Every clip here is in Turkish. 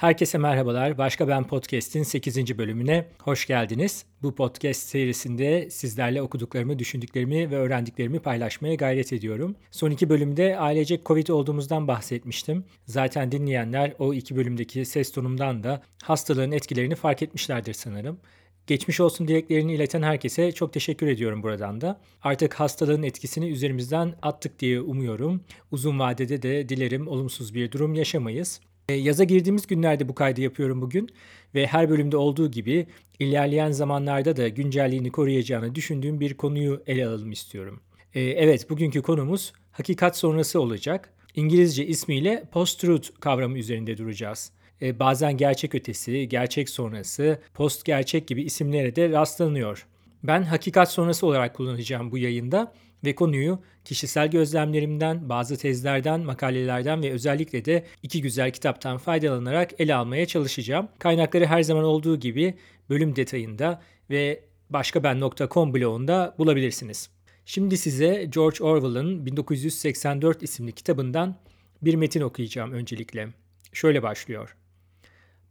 Herkese merhabalar. Başka Ben Podcast'in 8. bölümüne hoş geldiniz. Bu podcast serisinde sizlerle okuduklarımı, düşündüklerimi ve öğrendiklerimi paylaşmaya gayret ediyorum. Son iki bölümde ailecek Covid olduğumuzdan bahsetmiştim. Zaten dinleyenler o iki bölümdeki ses tonumdan da hastalığın etkilerini fark etmişlerdir sanırım. Geçmiş olsun dileklerini ileten herkese çok teşekkür ediyorum buradan da. Artık hastalığın etkisini üzerimizden attık diye umuyorum. Uzun vadede de dilerim olumsuz bir durum yaşamayız. E, yaza girdiğimiz günlerde bu kaydı yapıyorum bugün ve her bölümde olduğu gibi ilerleyen zamanlarda da güncelliğini koruyacağını düşündüğüm bir konuyu ele alalım istiyorum. E, evet, bugünkü konumuz hakikat sonrası olacak. İngilizce ismiyle post-truth kavramı üzerinde duracağız. E, bazen gerçek ötesi, gerçek sonrası, post gerçek gibi isimlere de rastlanıyor. Ben hakikat sonrası olarak kullanacağım bu yayında ve konuyu kişisel gözlemlerimden, bazı tezlerden, makalelerden ve özellikle de iki güzel kitaptan faydalanarak ele almaya çalışacağım. Kaynakları her zaman olduğu gibi bölüm detayında ve başkaben.com blogunda bulabilirsiniz. Şimdi size George Orwell'ın 1984 isimli kitabından bir metin okuyacağım öncelikle. Şöyle başlıyor.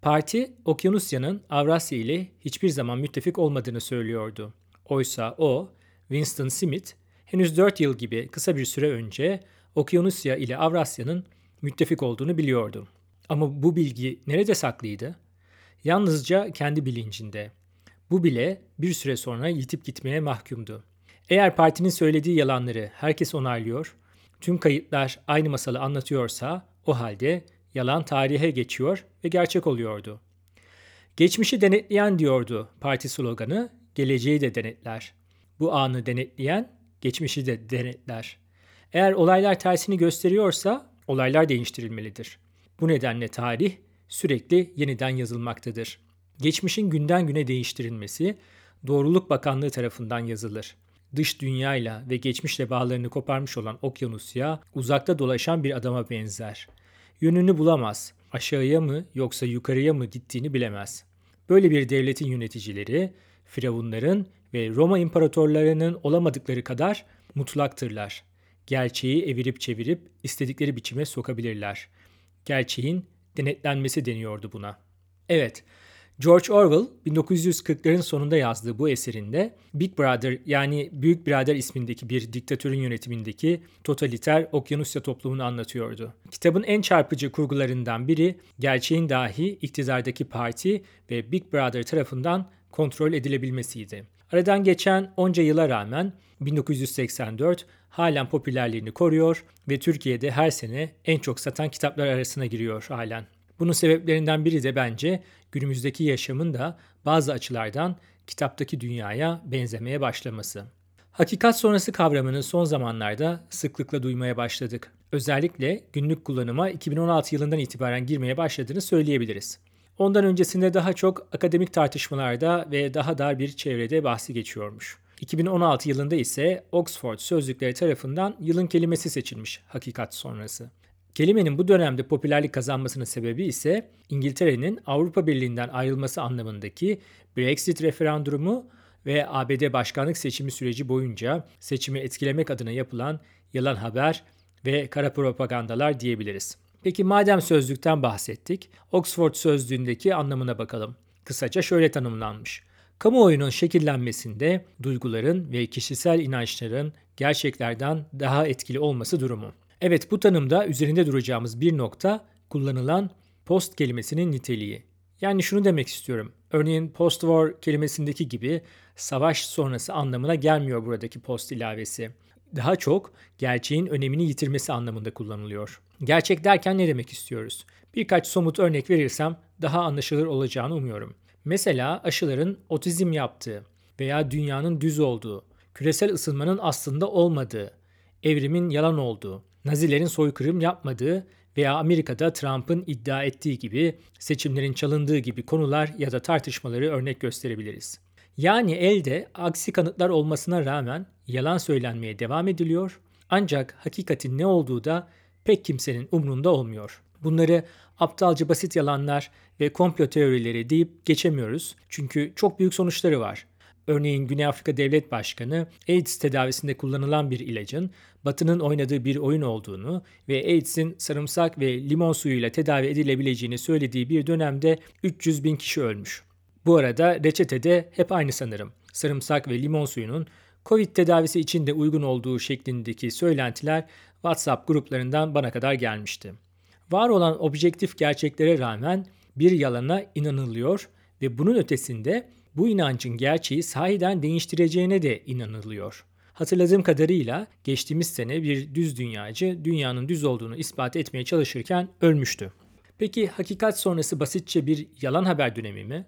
Parti, Okyanusya'nın Avrasya ile hiçbir zaman müttefik olmadığını söylüyordu. Oysa o, Winston Smith, henüz 4 yıl gibi kısa bir süre önce Okyanusya ile Avrasya'nın müttefik olduğunu biliyordu. Ama bu bilgi nerede saklıydı? Yalnızca kendi bilincinde. Bu bile bir süre sonra yitip gitmeye mahkumdu. Eğer partinin söylediği yalanları herkes onaylıyor, tüm kayıtlar aynı masalı anlatıyorsa o halde yalan tarihe geçiyor ve gerçek oluyordu. Geçmişi denetleyen diyordu parti sloganı, geleceği de denetler. Bu anı denetleyen geçmişi de denetler. Eğer olaylar tersini gösteriyorsa olaylar değiştirilmelidir. Bu nedenle tarih sürekli yeniden yazılmaktadır. Geçmişin günden güne değiştirilmesi Doğruluk Bakanlığı tarafından yazılır. Dış dünyayla ve geçmişle bağlarını koparmış olan Okyanusya uzakta dolaşan bir adama benzer. Yönünü bulamaz, aşağıya mı yoksa yukarıya mı gittiğini bilemez. Böyle bir devletin yöneticileri, firavunların ve Roma imparatorlarının olamadıkları kadar mutlaktırlar. Gerçeği evirip çevirip istedikleri biçime sokabilirler. Gerçeğin denetlenmesi deniyordu buna. Evet, George Orwell 1940'ların sonunda yazdığı bu eserinde Big Brother yani Büyük Birader ismindeki bir diktatörün yönetimindeki totaliter Okyanusya toplumunu anlatıyordu. Kitabın en çarpıcı kurgularından biri gerçeğin dahi iktidardaki parti ve Big Brother tarafından kontrol edilebilmesiydi. Aradan geçen onca yıla rağmen 1984 halen popülerliğini koruyor ve Türkiye'de her sene en çok satan kitaplar arasına giriyor halen. Bunun sebeplerinden biri de bence günümüzdeki yaşamın da bazı açılardan kitaptaki dünyaya benzemeye başlaması. Hakikat sonrası kavramını son zamanlarda sıklıkla duymaya başladık. Özellikle günlük kullanıma 2016 yılından itibaren girmeye başladığını söyleyebiliriz. Ondan öncesinde daha çok akademik tartışmalarda ve daha dar bir çevrede bahsi geçiyormuş. 2016 yılında ise Oxford Sözlükleri tarafından yılın kelimesi seçilmiş hakikat sonrası. Kelimenin bu dönemde popülerlik kazanmasının sebebi ise İngiltere'nin Avrupa Birliği'nden ayrılması anlamındaki Brexit referandumu ve ABD başkanlık seçimi süreci boyunca seçimi etkilemek adına yapılan yalan haber ve kara propagandalar diyebiliriz. Peki madem sözlükten bahsettik, Oxford sözlüğündeki anlamına bakalım. Kısaca şöyle tanımlanmış. Kamuoyunun şekillenmesinde duyguların ve kişisel inançların gerçeklerden daha etkili olması durumu. Evet bu tanımda üzerinde duracağımız bir nokta kullanılan post kelimesinin niteliği. Yani şunu demek istiyorum. Örneğin post-war kelimesindeki gibi savaş sonrası anlamına gelmiyor buradaki post ilavesi. Daha çok gerçeğin önemini yitirmesi anlamında kullanılıyor. Gerçek derken ne demek istiyoruz? Birkaç somut örnek verirsem daha anlaşılır olacağını umuyorum. Mesela aşıların otizm yaptığı veya dünyanın düz olduğu, küresel ısınmanın aslında olmadığı, evrimin yalan olduğu, Nazilerin soykırım yapmadığı veya Amerika'da Trump'ın iddia ettiği gibi seçimlerin çalındığı gibi konular ya da tartışmaları örnek gösterebiliriz. Yani elde aksi kanıtlar olmasına rağmen yalan söylenmeye devam ediliyor ancak hakikatin ne olduğu da pek kimsenin umrunda olmuyor. Bunları aptalca basit yalanlar ve komplo teorileri deyip geçemiyoruz çünkü çok büyük sonuçları var. Örneğin Güney Afrika Devlet Başkanı AIDS tedavisinde kullanılan bir ilacın Batı'nın oynadığı bir oyun olduğunu ve AIDS'in sarımsak ve limon suyuyla tedavi edilebileceğini söylediği bir dönemde 300 bin kişi ölmüş. Bu arada reçetede hep aynı sanırım. Sarımsak ve limon suyunun Covid tedavisi için de uygun olduğu şeklindeki söylentiler WhatsApp gruplarından bana kadar gelmişti. Var olan objektif gerçeklere rağmen bir yalana inanılıyor ve bunun ötesinde bu inancın gerçeği sahiden değiştireceğine de inanılıyor. Hatırladığım kadarıyla geçtiğimiz sene bir düz dünyacı dünyanın düz olduğunu ispat etmeye çalışırken ölmüştü. Peki hakikat sonrası basitçe bir yalan haber dönemi mi?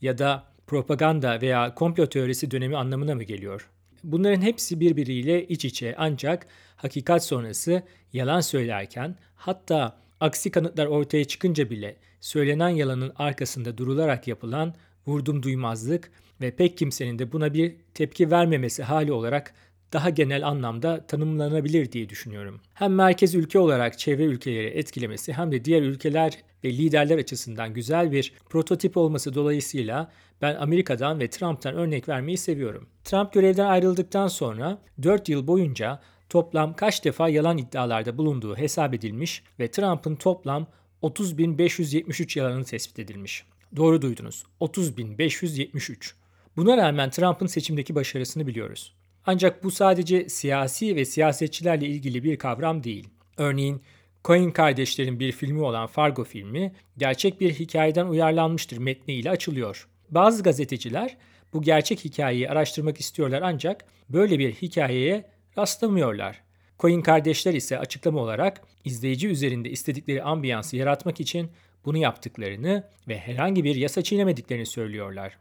Ya da propaganda veya komplo teorisi dönemi anlamına mı geliyor? Bunların hepsi birbiriyle iç içe ancak hakikat sonrası yalan söylerken hatta aksi kanıtlar ortaya çıkınca bile söylenen yalanın arkasında durularak yapılan vurdum duymazlık ve pek kimsenin de buna bir tepki vermemesi hali olarak daha genel anlamda tanımlanabilir diye düşünüyorum. Hem merkez ülke olarak çevre ülkeleri etkilemesi hem de diğer ülkeler ve liderler açısından güzel bir prototip olması dolayısıyla ben Amerika'dan ve Trump'tan örnek vermeyi seviyorum. Trump görevden ayrıldıktan sonra 4 yıl boyunca toplam kaç defa yalan iddialarda bulunduğu hesap edilmiş ve Trump'ın toplam 30.573 yalanı tespit edilmiş. Doğru duydunuz. 30.573. Buna rağmen Trump'ın seçimdeki başarısını biliyoruz. Ancak bu sadece siyasi ve siyasetçilerle ilgili bir kavram değil. Örneğin Coen kardeşlerin bir filmi olan Fargo filmi gerçek bir hikayeden uyarlanmıştır metniyle açılıyor. Bazı gazeteciler bu gerçek hikayeyi araştırmak istiyorlar ancak böyle bir hikayeye rastlamıyorlar. Coen kardeşler ise açıklama olarak izleyici üzerinde istedikleri ambiyansı yaratmak için bunu yaptıklarını ve herhangi bir yasa çiğnemediklerini söylüyorlar.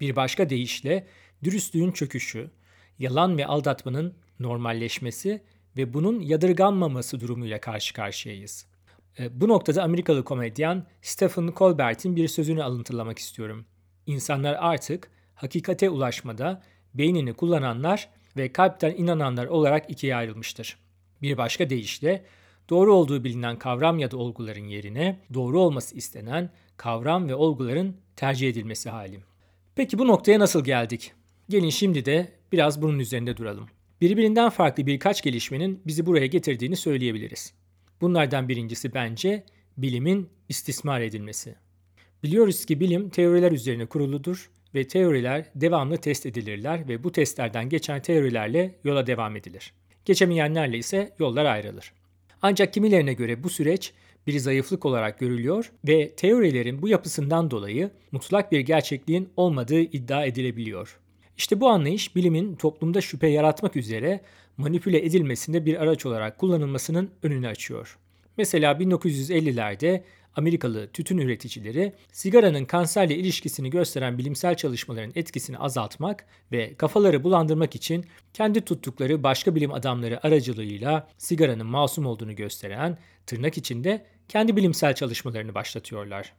Bir başka deyişle dürüstlüğün çöküşü, yalan ve aldatmanın normalleşmesi ve bunun yadırganmaması durumuyla karşı karşıyayız. E, bu noktada Amerikalı komedyen Stephen Colbert'in bir sözünü alıntılamak istiyorum. İnsanlar artık hakikate ulaşmada beynini kullananlar ve kalpten inananlar olarak ikiye ayrılmıştır. Bir başka deyişle doğru olduğu bilinen kavram ya da olguların yerine doğru olması istenen kavram ve olguların tercih edilmesi hali. Peki bu noktaya nasıl geldik? Gelin şimdi de biraz bunun üzerinde duralım. Birbirinden farklı birkaç gelişmenin bizi buraya getirdiğini söyleyebiliriz. Bunlardan birincisi bence bilimin istismar edilmesi. Biliyoruz ki bilim teoriler üzerine kuruludur ve teoriler devamlı test edilirler ve bu testlerden geçen teorilerle yola devam edilir. Geçemeyenlerle ise yollar ayrılır. Ancak kimilerine göre bu süreç bir zayıflık olarak görülüyor ve teorilerin bu yapısından dolayı mutlak bir gerçekliğin olmadığı iddia edilebiliyor. İşte bu anlayış bilimin toplumda şüphe yaratmak üzere manipüle edilmesinde bir araç olarak kullanılmasının önünü açıyor. Mesela 1950'lerde Amerikalı tütün üreticileri sigaranın kanserle ilişkisini gösteren bilimsel çalışmaların etkisini azaltmak ve kafaları bulandırmak için kendi tuttukları başka bilim adamları aracılığıyla sigaranın masum olduğunu gösteren tırnak içinde kendi bilimsel çalışmalarını başlatıyorlar.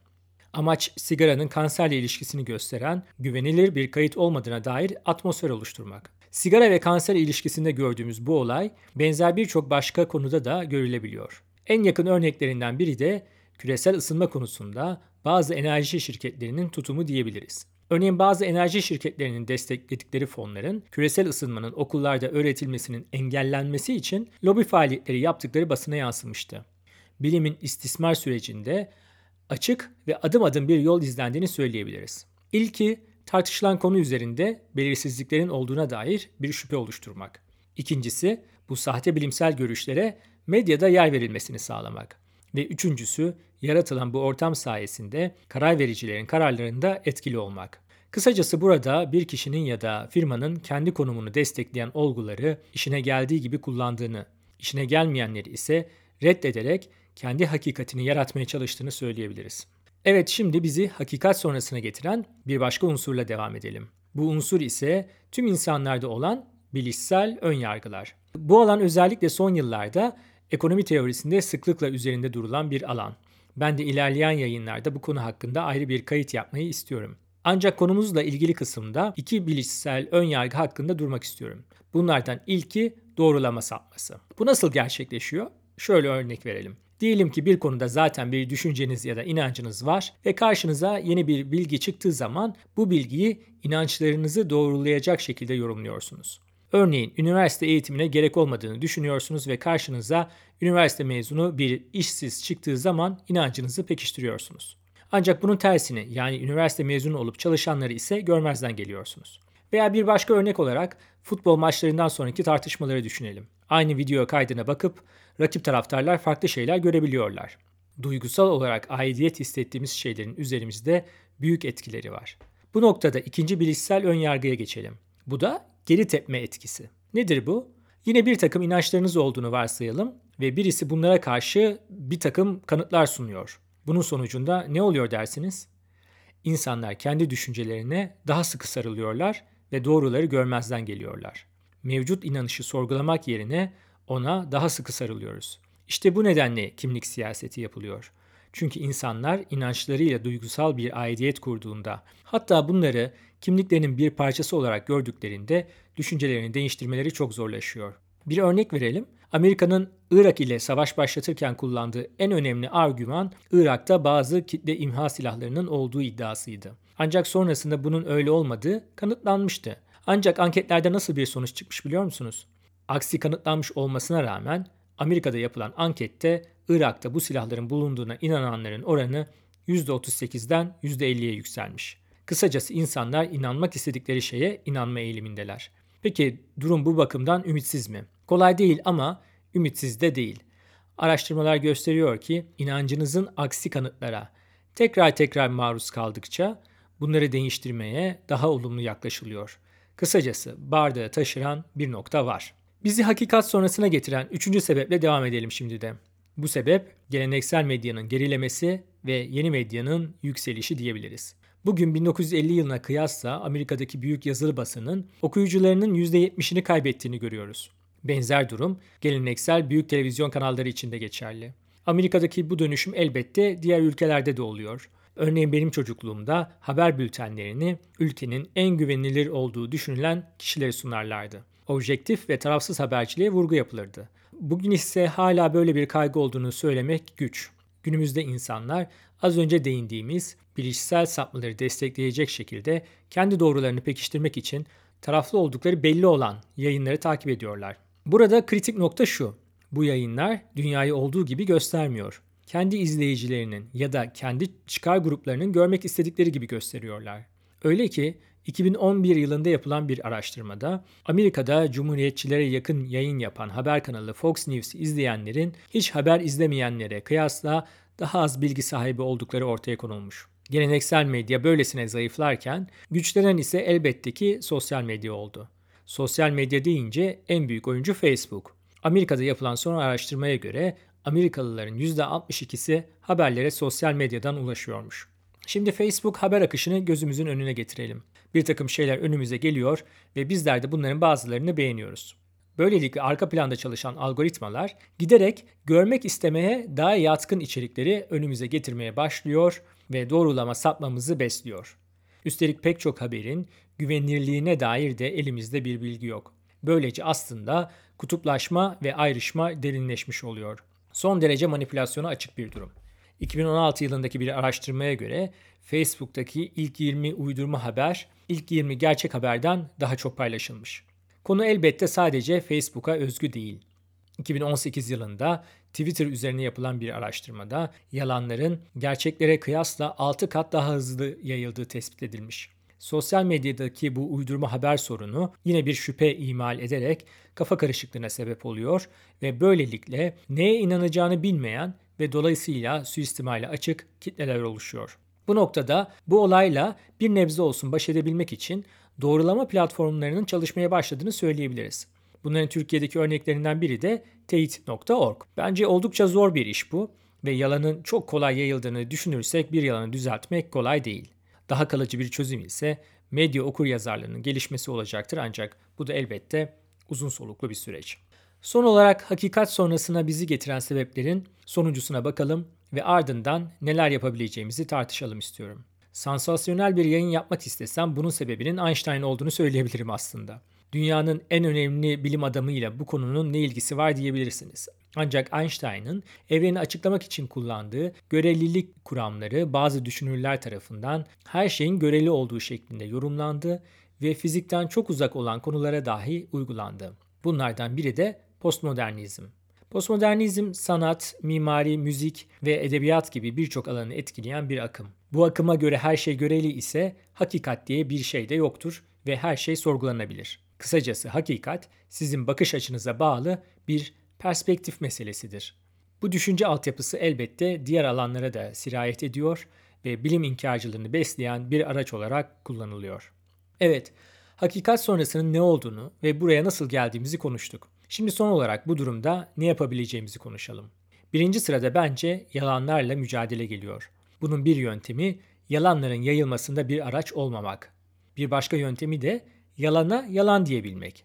Amaç sigaranın kanserle ilişkisini gösteren güvenilir bir kayıt olmadığına dair atmosfer oluşturmak. Sigara ve kanser ilişkisinde gördüğümüz bu olay benzer birçok başka konuda da görülebiliyor. En yakın örneklerinden biri de küresel ısınma konusunda bazı enerji şirketlerinin tutumu diyebiliriz. Örneğin bazı enerji şirketlerinin destekledikleri fonların küresel ısınmanın okullarda öğretilmesinin engellenmesi için lobi faaliyetleri yaptıkları basına yansımıştı. Bilimin istismar sürecinde açık ve adım adım bir yol izlendiğini söyleyebiliriz. İlki tartışılan konu üzerinde belirsizliklerin olduğuna dair bir şüphe oluşturmak. İkincisi bu sahte bilimsel görüşlere medyada yer verilmesini sağlamak. Ve üçüncüsü yaratılan bu ortam sayesinde karar vericilerin kararlarında etkili olmak. Kısacası burada bir kişinin ya da firmanın kendi konumunu destekleyen olguları işine geldiği gibi kullandığını, işine gelmeyenleri ise reddederek kendi hakikatini yaratmaya çalıştığını söyleyebiliriz. Evet şimdi bizi hakikat sonrasına getiren bir başka unsurla devam edelim. Bu unsur ise tüm insanlarda olan bilişsel ön yargılar. Bu alan özellikle son yıllarda ekonomi teorisinde sıklıkla üzerinde durulan bir alan. Ben de ilerleyen yayınlarda bu konu hakkında ayrı bir kayıt yapmayı istiyorum. Ancak konumuzla ilgili kısımda iki bilişsel ön yargı hakkında durmak istiyorum. Bunlardan ilki doğrulama sapması. Bu nasıl gerçekleşiyor? Şöyle örnek verelim. Diyelim ki bir konuda zaten bir düşünceniz ya da inancınız var ve karşınıza yeni bir bilgi çıktığı zaman bu bilgiyi inançlarınızı doğrulayacak şekilde yorumluyorsunuz. Örneğin üniversite eğitimine gerek olmadığını düşünüyorsunuz ve karşınıza üniversite mezunu bir işsiz çıktığı zaman inancınızı pekiştiriyorsunuz. Ancak bunun tersini yani üniversite mezunu olup çalışanları ise görmezden geliyorsunuz. Veya bir başka örnek olarak futbol maçlarından sonraki tartışmaları düşünelim. Aynı video kaydına bakıp rakip taraftarlar farklı şeyler görebiliyorlar. Duygusal olarak aidiyet hissettiğimiz şeylerin üzerimizde büyük etkileri var. Bu noktada ikinci bilişsel ön yargıya geçelim. Bu da geri tepme etkisi. Nedir bu? Yine bir takım inançlarınız olduğunu varsayalım ve birisi bunlara karşı bir takım kanıtlar sunuyor. Bunun sonucunda ne oluyor dersiniz? İnsanlar kendi düşüncelerine daha sıkı sarılıyorlar ve doğruları görmezden geliyorlar. Mevcut inanışı sorgulamak yerine ona daha sıkı sarılıyoruz. İşte bu nedenle kimlik siyaseti yapılıyor. Çünkü insanlar inançlarıyla duygusal bir aidiyet kurduğunda, hatta bunları kimliklerinin bir parçası olarak gördüklerinde düşüncelerini değiştirmeleri çok zorlaşıyor. Bir örnek verelim. Amerika'nın Irak ile savaş başlatırken kullandığı en önemli argüman Irak'ta bazı kitle imha silahlarının olduğu iddiasıydı. Ancak sonrasında bunun öyle olmadığı kanıtlanmıştı. Ancak anketlerde nasıl bir sonuç çıkmış biliyor musunuz? Aksi kanıtlanmış olmasına rağmen Amerika'da yapılan ankette Irak'ta bu silahların bulunduğuna inananların oranı %38'den %50'ye yükselmiş. Kısacası insanlar inanmak istedikleri şeye inanma eğilimindeler. Peki durum bu bakımdan ümitsiz mi? Kolay değil ama ümitsiz de değil. Araştırmalar gösteriyor ki inancınızın aksi kanıtlara tekrar tekrar maruz kaldıkça bunları değiştirmeye daha olumlu yaklaşılıyor. Kısacası bardağı taşıran bir nokta var. Bizi hakikat sonrasına getiren üçüncü sebeple devam edelim şimdi de. Bu sebep geleneksel medyanın gerilemesi ve yeni medyanın yükselişi diyebiliriz. Bugün 1950 yılına kıyasla Amerika'daki büyük yazılı basının okuyucularının %70'ini kaybettiğini görüyoruz. Benzer durum geleneksel büyük televizyon kanalları için de geçerli. Amerika'daki bu dönüşüm elbette diğer ülkelerde de oluyor. Örneğin benim çocukluğumda haber bültenlerini ülkenin en güvenilir olduğu düşünülen kişileri sunarlardı. Objektif ve tarafsız haberciliğe vurgu yapılırdı. Bugün ise hala böyle bir kaygı olduğunu söylemek güç. Günümüzde insanlar az önce değindiğimiz bilişsel sapmaları destekleyecek şekilde kendi doğrularını pekiştirmek için taraflı oldukları belli olan yayınları takip ediyorlar. Burada kritik nokta şu. Bu yayınlar dünyayı olduğu gibi göstermiyor. Kendi izleyicilerinin ya da kendi çıkar gruplarının görmek istedikleri gibi gösteriyorlar. Öyle ki 2011 yılında yapılan bir araştırmada Amerika'da cumhuriyetçilere yakın yayın yapan haber kanalı Fox News'i izleyenlerin hiç haber izlemeyenlere kıyasla daha az bilgi sahibi oldukları ortaya konulmuş. Geleneksel medya böylesine zayıflarken güçlenen ise elbette ki sosyal medya oldu. Sosyal medya deyince en büyük oyuncu Facebook. Amerika'da yapılan son araştırmaya göre Amerikalıların %62'si haberlere sosyal medyadan ulaşıyormuş. Şimdi Facebook haber akışını gözümüzün önüne getirelim. Bir takım şeyler önümüze geliyor ve bizler de bunların bazılarını beğeniyoruz. Böylelikle arka planda çalışan algoritmalar giderek görmek istemeye daha yatkın içerikleri önümüze getirmeye başlıyor ve doğrulama sapmamızı besliyor. Üstelik pek çok haberin güvenilirliğine dair de elimizde bir bilgi yok. Böylece aslında kutuplaşma ve ayrışma derinleşmiş oluyor. Son derece manipülasyona açık bir durum. 2016 yılındaki bir araştırmaya göre Facebook'taki ilk 20 uydurma haber ilk 20 gerçek haberden daha çok paylaşılmış. Konu elbette sadece Facebook'a özgü değil. 2018 yılında Twitter üzerine yapılan bir araştırmada yalanların gerçeklere kıyasla 6 kat daha hızlı yayıldığı tespit edilmiş. Sosyal medyadaki bu uydurma haber sorunu yine bir şüphe imal ederek kafa karışıklığına sebep oluyor ve böylelikle neye inanacağını bilmeyen ve dolayısıyla suistimale açık kitleler oluşuyor. Bu noktada bu olayla bir nebze olsun baş edebilmek için doğrulama platformlarının çalışmaya başladığını söyleyebiliriz. Bunların Türkiye'deki örneklerinden biri de teyit.org. Bence oldukça zor bir iş bu ve yalanın çok kolay yayıldığını düşünürsek bir yalanı düzeltmek kolay değil. Daha kalıcı bir çözüm ise medya okur yazarlığının gelişmesi olacaktır ancak bu da elbette uzun soluklu bir süreç. Son olarak hakikat sonrasına bizi getiren sebeplerin sonuncusuna bakalım ve ardından neler yapabileceğimizi tartışalım istiyorum. Sansasyonel bir yayın yapmak istesem bunun sebebinin Einstein olduğunu söyleyebilirim aslında. dünyanın en önemli bilim adamıyla bu konunun ne ilgisi var diyebilirsiniz. Ancak Einstein'ın evreni açıklamak için kullandığı görelilik kuramları bazı düşünürler tarafından her şeyin göreli olduğu şeklinde yorumlandı ve fizikten çok uzak olan konulara dahi uygulandı. Bunlardan biri de postmodernizm. Postmodernizm sanat, mimari, müzik ve edebiyat gibi birçok alanı etkileyen bir akım. Bu akıma göre her şey göreli ise hakikat diye bir şey de yoktur ve her şey sorgulanabilir. Kısacası hakikat sizin bakış açınıza bağlı bir perspektif meselesidir. Bu düşünce altyapısı elbette diğer alanlara da sirayet ediyor ve bilim inkarcılığını besleyen bir araç olarak kullanılıyor. Evet, hakikat sonrasının ne olduğunu ve buraya nasıl geldiğimizi konuştuk. Şimdi son olarak bu durumda ne yapabileceğimizi konuşalım. Birinci sırada bence yalanlarla mücadele geliyor. Bunun bir yöntemi yalanların yayılmasında bir araç olmamak. Bir başka yöntemi de yalana yalan diyebilmek.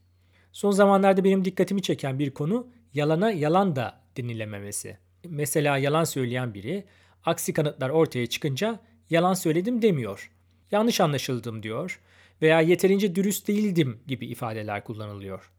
Son zamanlarda benim dikkatimi çeken bir konu yalana yalan da denilememesi. Mesela yalan söyleyen biri aksi kanıtlar ortaya çıkınca yalan söyledim demiyor. Yanlış anlaşıldım diyor veya yeterince dürüst değildim gibi ifadeler kullanılıyor.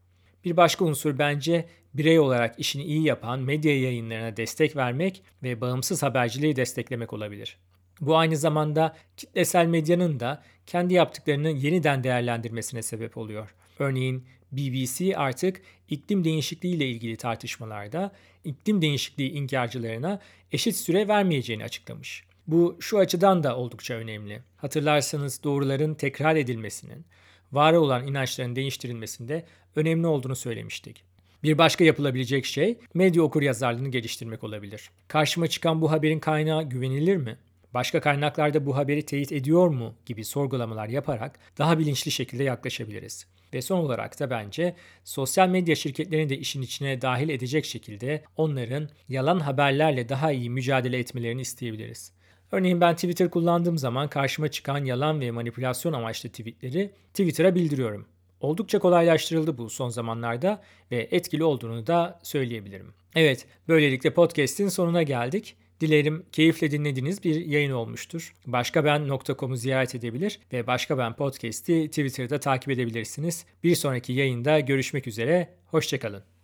Bir başka unsur bence birey olarak işini iyi yapan medya yayınlarına destek vermek ve bağımsız haberciliği desteklemek olabilir. Bu aynı zamanda kitlesel medyanın da kendi yaptıklarını yeniden değerlendirmesine sebep oluyor. Örneğin BBC artık iklim değişikliği ile ilgili tartışmalarda iklim değişikliği inkarcılarına eşit süre vermeyeceğini açıklamış. Bu şu açıdan da oldukça önemli. Hatırlarsanız doğruların tekrar edilmesinin, var olan inançların değiştirilmesinde önemli olduğunu söylemiştik. Bir başka yapılabilecek şey medya okur yazarlığını geliştirmek olabilir. Karşıma çıkan bu haberin kaynağı güvenilir mi? Başka kaynaklarda bu haberi teyit ediyor mu gibi sorgulamalar yaparak daha bilinçli şekilde yaklaşabiliriz. Ve son olarak da bence sosyal medya şirketlerini de işin içine dahil edecek şekilde onların yalan haberlerle daha iyi mücadele etmelerini isteyebiliriz. Örneğin ben Twitter kullandığım zaman karşıma çıkan yalan ve manipülasyon amaçlı tweetleri Twitter'a bildiriyorum. Oldukça kolaylaştırıldı bu son zamanlarda ve etkili olduğunu da söyleyebilirim. Evet, böylelikle podcast'in sonuna geldik. Dilerim keyifle dinlediğiniz bir yayın olmuştur. Başkaben.com'u ziyaret edebilir ve Başka Ben Podcast'i Twitter'da takip edebilirsiniz. Bir sonraki yayında görüşmek üzere, hoşçakalın.